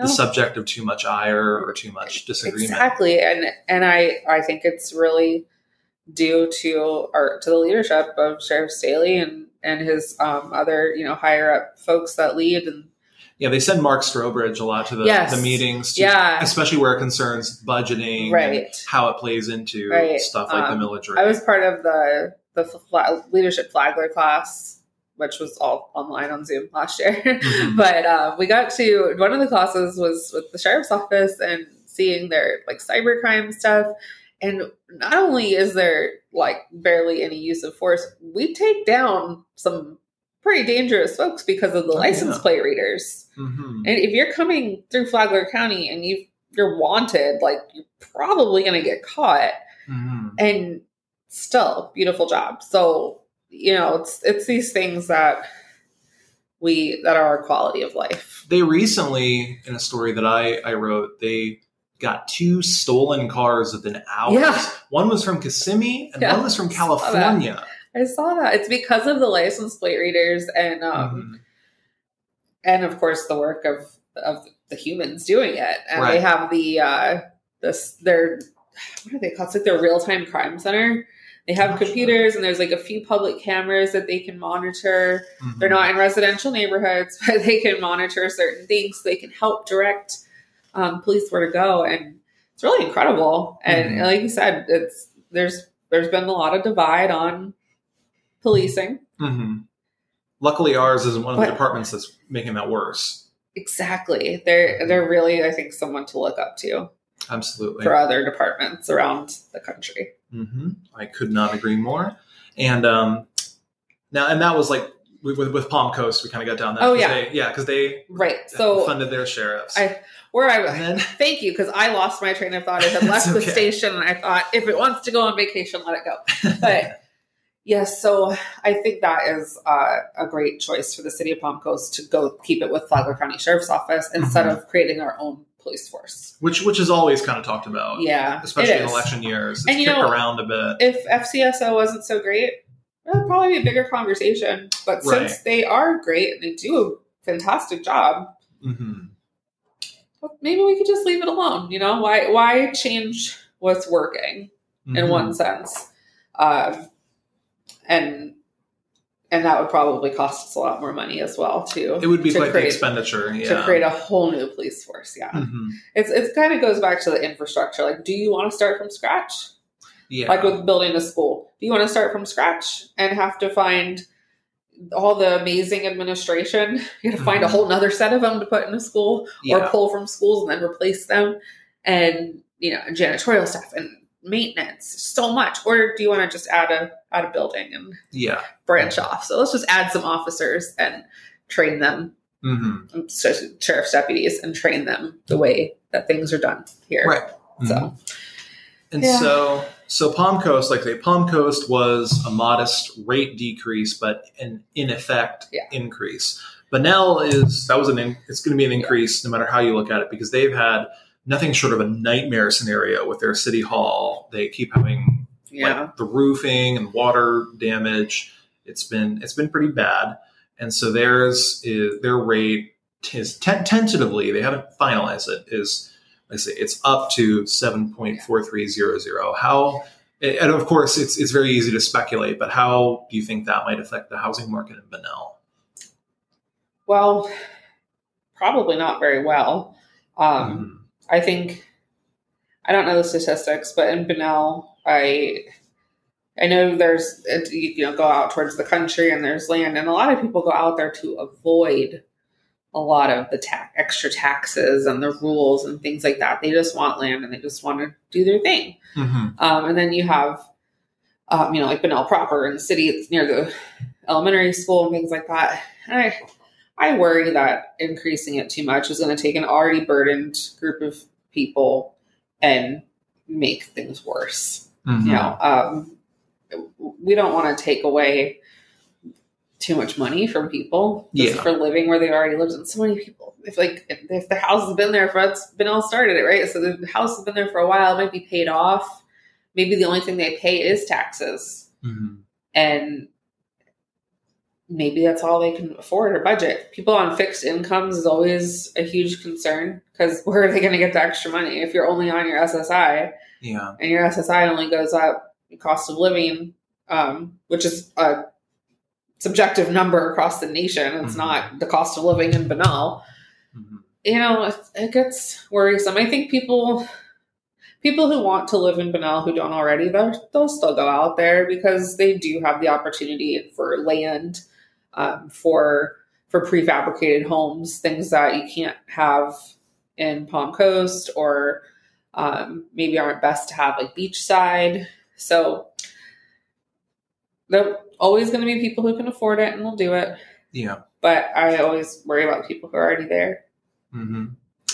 The subject of too much ire or too much disagreement. Exactly, and and I I think it's really due to our to the leadership of Sheriff Staly and and his um, other you know higher up folks that lead and Yeah, they send Mark Strobridge a lot to the, Yes. the meetings, to, yeah especially where it concerns budgeting, and right. how it plays into Right. stuff like the Um, military. I was part of the the fla- leadership flagler class, which was all online on Zoom last year. Mhm. but uh, we got to one of the classes was with the sheriff's office and seeing their like cybercrime stuff. And not only is there like barely any use of force, we take down some pretty dangerous folks because of the Oh, license yeah. plate readers. Mhm. And if you're coming through Flagler County and you you're wanted, like you're probably going to get caught Mhm. and still beautiful job so you know it's it's these things that we that are our quality of life They recently, in a story that I, I wrote, they got two stolen cars within hours. Yeah. One was from Kissimmee and Yeah. one was from. California. i saw that it's because of the license plate readers and um Mhm. and of course the work of of the humans doing it and Right. they have the uh this their what are they called it's like their real-time crime center they have computers and there's like a few public cameras that they can monitor Mhm. They're not in residential neighborhoods, but they can monitor certain things. They can help direct um, police where to go, and it's really incredible. And Mhm. like you said, it's there's there's been a lot of divide on policing. Mhm. Luckily, ours isn't one of But- the departments that's making that worse. Exactly, they're they're really I think someone to look up to Absolutely. for other departments around the country. Hmm I could not agree more. And um, now, and that was like with, with, Palm Coast, we kind of got down that. Oh, yeah. they, yeah, because they Right. So funded their sheriffs. I where I then thank you because I lost my train of thought. I had left the station and I thought if it wants to go on vacation, let it go. but yes, so I think that is uh, a great choice for the city of Palm Coast to go keep it with Flagler County Sheriff's Office instead Mhm. of creating our own police force. which which is always kind of talked about, Yeah, especially in election years. It's And you kicked know- around a bit. If FCSO wasn't so great, it would probably be a bigger conversation. But Right. since they are great and they do a fantastic job, hmm well, maybe we could just leave it alone. You know, why why change what's working? in Mm-hmm. one sense. Um, and and that would probably cost us a lot more money as well too. It would be to quite the create, expenditure. to create a whole new police force. Yeah, Mhm. it's it kind of goes back to the infrastructure. Like, do you want to start from scratch? Yeah. Like with building a school, do you want to start from scratch and have to find all the amazing administration? You got to find a Mhm. whole nother set of them to put in a school, or pull from schools and then replace them and you know janitorial staff and maintenance so much or do you want to just add a add a building and Yeah. branch off so let's just add some officers and train them hmm especially sheriff's deputies and train them the way that things are done here Right. so Mhm. And Yeah. so, so Palm Coast, like I say, Palm Coast was a modest rate decrease, but an in effect Yeah. increase. Bunnell is that was an in, it's going to be an increase no matter how you look at it because they've had nothing short of a nightmare scenario with their city hall. They keep having yeah like the roofing and water damage. It's been it's been pretty bad, and so theirs is their rate is ten- tentatively they haven't finalized it is I say it's up to seven point four three zero zero. How and of course it's it's very easy to speculate, but how do you think that might affect the housing market in Bunnell? Well, probably not very well. Um, Mhm. I think I don't know the statistics, but in Bunnell, I I know there's you know go out towards the country and there's land, and a lot of people go out there to avoid a lot of the ta- extra taxes and the rules and things like that. They just want land and they just want to do their thing. Mhm. Um, and then you have, um, you know, like Bunnell proper in the city, it's near the elementary school and things like that. And I, I worry that increasing it too much is going to take an already burdened group of people and make things worse. Mhm. You know, um, we don't want to take away too much money from people just Yeah. for living where they've already lived. And so many people, if like if, if the house has been there for it's been all started it right, so the house has been there for a while, it might be paid off. Maybe the only thing they pay is taxes, Mhm. and maybe that's all they can afford or budget. People on fixed incomes is always a huge concern because where are they going to get the extra money if you're only on your SSI? Yeah. and your SSI only goes up the cost of living, um, which is a subjective number across the nation. It's Mhm. not the cost of living in Bunnell. Mhm. You know, it, it gets worrisome. I think people people who want to live in Bunnell who don't already, they'll still go out there because they do have the opportunity for land, um, for for prefabricated homes, things that you can't have in Palm Coast or um, maybe aren't best to have like beachside. So there are always going to be people who can afford it and will do it. Yeah. But I always worry about people who are already there. hmm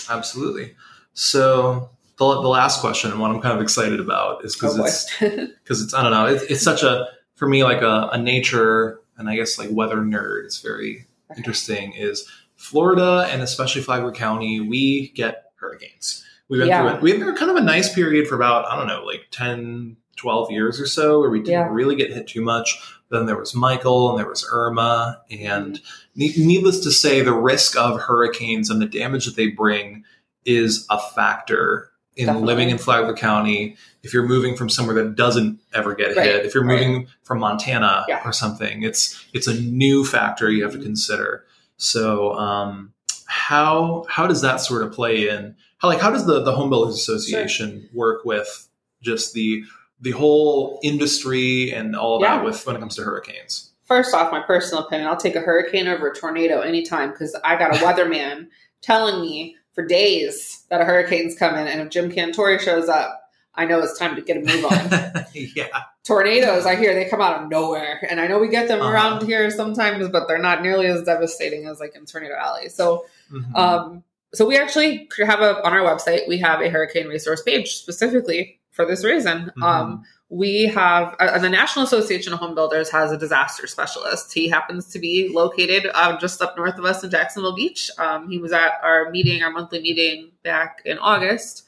Absolutely. So the, the last question and what I'm kind of excited about is because Oh, it's because it's I don't know it's, it's such a for me like a, a nature and I guess like weather nerd. It's very interesting. Is Florida and especially Flagler County we get hurricanes. We went Yeah. through it. We had kind of a nice period for about I don't know like 10, 12 years or so where we didn't Yeah. really get hit too much. Then there was Michael and there was Irma and mm-hmm. needless to say the risk of hurricanes and the damage that they bring is a factor in Definitely. living in Flagler County. If you're moving from somewhere that doesn't ever get Right, hit, if you're right. moving from Montana Yeah. or something, it's it's a new factor you have to consider. So um, how how does that sort of play in? How like how does the the Home Builders Association work with just the the whole industry and all of Yeah. that with when it comes to hurricanes? First off, my personal opinion, I'll take a hurricane over a tornado anytime because I got a weatherman telling me for days that a hurricane's coming. And if Jim Cantore shows up, I know it's time to get a move on. yeah. tornadoes i hear they come out of nowhere and i know we get them Uh-huh. around here sometimes but they're not nearly as devastating as like in tornado alley so Mhm. um so we actually have a on our website we have a hurricane resource page specifically for this reason Mhm. um we have uh, the national association of home builders has a disaster specialist he happens to be located uh, just up north of us in jacksonville beach um, he was at our meeting our monthly meeting back in august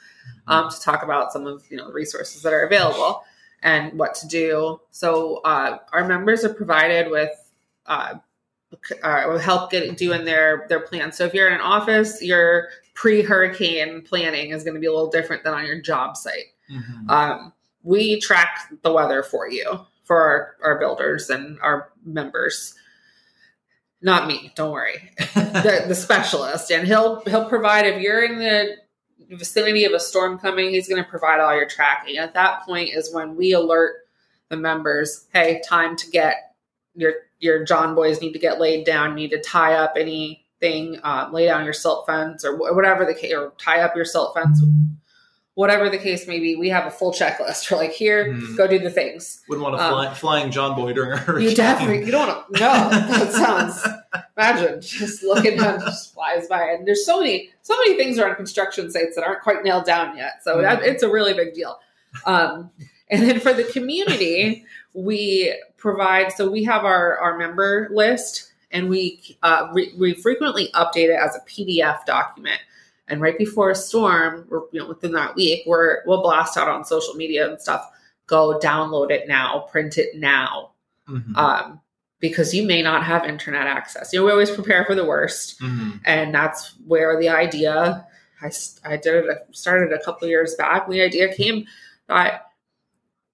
um, to talk about some of you know the resources that are available and what to do. So uh, our members are provided with uh, uh, help getting doing their their plans. So if you're in an office, your pre hurricane planning is going to be a little different than on your job site. Mhm. Um, we track the weather for you for our, our builders and our members. Not me, don't worry. The, the specialist. And he'll he'll provide if you're in the vicinity of a storm coming he's going to provide all your tracking. At that point is when we alert the members hey time to get your your john boys need to get laid down need to tie up anything uh, lay down your silt fence or whatever the case or tie up your silt fence whatever the case may be we have a full checklist we're like here Hmm. go do the things Wouldn't want a Um, flying John Boy during a hurricane. you definitely you don't want to. No, that sounds. Imagine just looking down, just flies by, and there's so many so many things around construction sites that aren't quite nailed down yet. So that, Mhm. it's a really big deal. Um, and then for the community, we provide. So we have our our member list, and we uh, re, we frequently update it as a PDF document. And right before a storm, or you know, within that week, we're we'll blast out on social media and stuff. Go download it now, print it now Mhm. um, because you may not have internet access. You know, we always prepare for the worst, Mhm. and that's where the idea. i, I did it. Started a couple of years back. The idea came that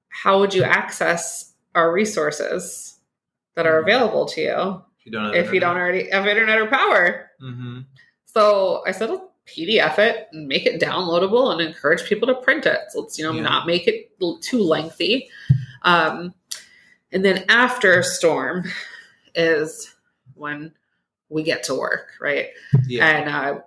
how would you access our resources that are available to you If you don't have if you don't already have internet or power. Mhm. So I said, "Let's PDF it and make it downloadable and encourage people to print it. So let's, you know, Yeah. not make it too lengthy. Um, and then after storm is when we get to work, right? Yeah. And uh,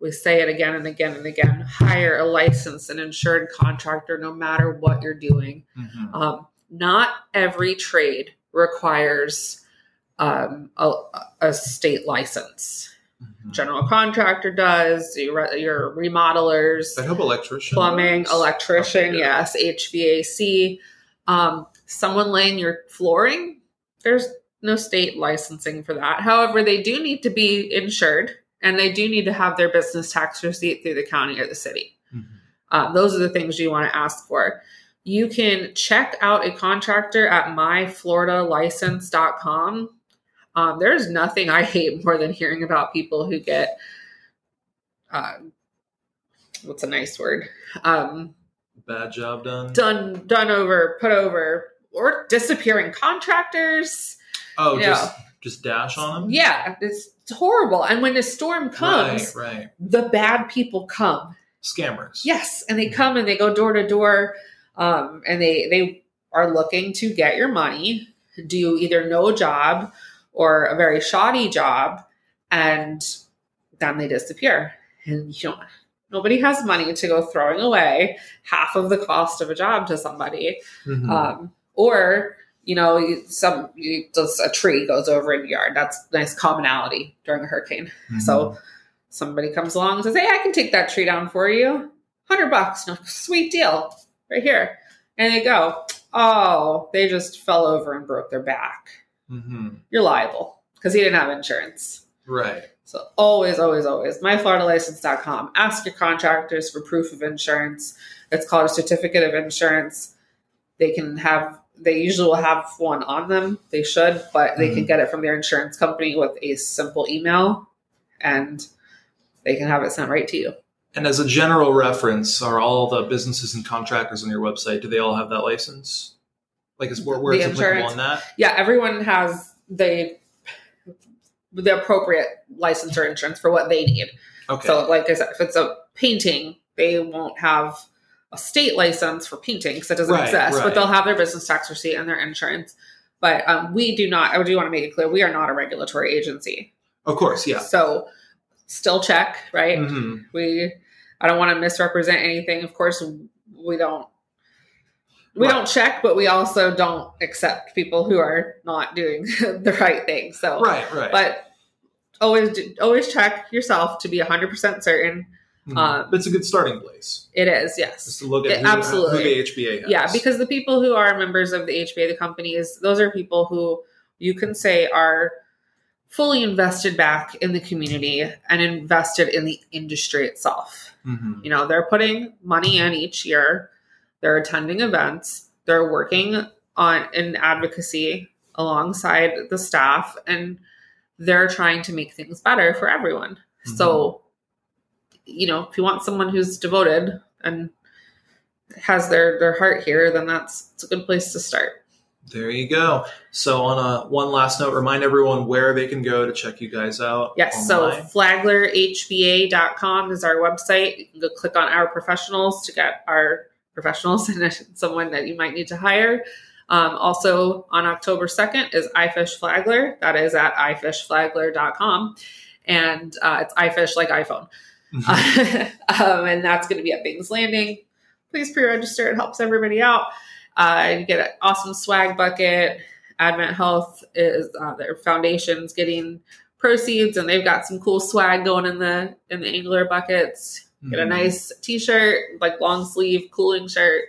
we say it again and again and again hire a licensed and insured contractor no matter what you're doing. Mhm. Um, not every trade requires um, a, a state license. General contractor does, your, your remodelers, I hope electrician. plumbing, works. electrician, Okay. yes, HVAC. Um, someone laying your flooring, there's no state licensing for that. However, they do need to be insured and they do need to have their business tax receipt through the county or the city. Mhm. Uh, those are the things you want to ask for. You can check out a contractor at myfloridalicense.com. Um, there's nothing I hate more than hearing about people who get, uh, what's a nice word? Um, Bad job done. done, done over, put over, or disappearing contractors. Oh, just just dash on them. Yeah, it's, it's horrible. And when a storm comes, Right, right. the bad people come. Scammers. Yes, and they come and they go door to door, um, and they they are looking to get your money, do either no job or a very shoddy job, and then they disappear. And you don't. Nobody has money to go throwing away half of the cost of a job to somebody, Mhm. um, or you know, some you, just a tree goes over in your yard. That's nice commonality during a hurricane. Mhm. So somebody comes along and says, Hey, I can take that tree down for you. Hundred bucks. No, sweet deal. Right here. And they go, Oh, they just fell over and broke their back. Mhm. You're liable because he didn't have insurance. Right. So always, always, always, myfloridalicense.com. Ask your contractors for proof of insurance. It's called a certificate of insurance. They can have, they usually will have one on them. They should, but they can Mhm. get it from their insurance company with a simple email and they can have it sent right to you. And as a general reference, are all the businesses and contractors on your website? Do they all have that license? Like, is where, where it's applicable on that? Yeah, everyone has the the appropriate license or insurance for what they need. Okay. So, like I said, if it's a painting, they won't have a state license for painting because it doesn't Right, exist, right. but they'll have their business tax receipt and their insurance. But um, we do not, I do want to make it clear, we are not a regulatory agency. of course, yeah. So, still check, right? Mhm. We, I don't want to misrepresent anything. Of course, we don't. We Right. don't check, but we also don't accept people who are not doing the right thing. So, Right, right. but always do, always check yourself to be 100% certain Mhm. um, it's a good starting place. it is Just yes to look at It- who, absolutely. who the HBA has. yeah because the people who are members of the hba the companies those are people who you can say are fully invested back in the community and invested in the industry itself Mhm. you know they're putting money in each year they're attending events they're working on in advocacy alongside the staff and they're trying to make things better for everyone mm-hmm. so you know if you want someone who's devoted and has their their heart here then that's it's a good place to start There you go. So, on a one last note, remind everyone where they can go to check you guys out. yes online. so flaglerhba.com is our website you can go click on our professionals to get our professionals and someone that you might need to hire um, also on october 2nd is ifish flagler that is at ifishflagler.com and uh, it's ifish like iphone um, and that's going to be at Bing's Landing. Please pre-register; it helps everybody out. Uh, you get an awesome swag bucket. Advent Health is uh, their foundation's getting proceeds, and they've got some cool swag going in the in the angler buckets. Get a Mhm. nice T-shirt, like long sleeve cooling shirt.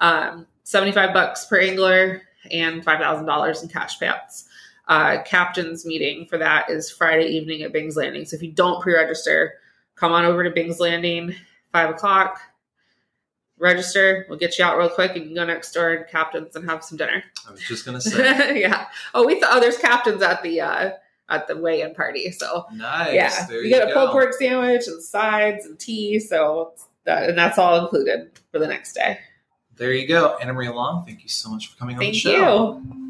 Um, Seventy five bucks per angler and five thousand dollars in cash payouts. Uh, captain's meeting for that is Friday evening at Bing's Landing. So if you don't pre-register, come on over to Bing's Landing, five o'clock. Register. We'll get you out real quick. and You can go next door and Captain's and have some dinner. I was just gonna say, yeah. Oh, we thought oh, there's Captain's at the uh, at the weigh-in party. So nice. yeah, there you get a pulled pork sandwich and sides and tea. So that, and that's all included for the next day. There you go, Anna Marie Long. Thank you so much for coming on the Thank show. you.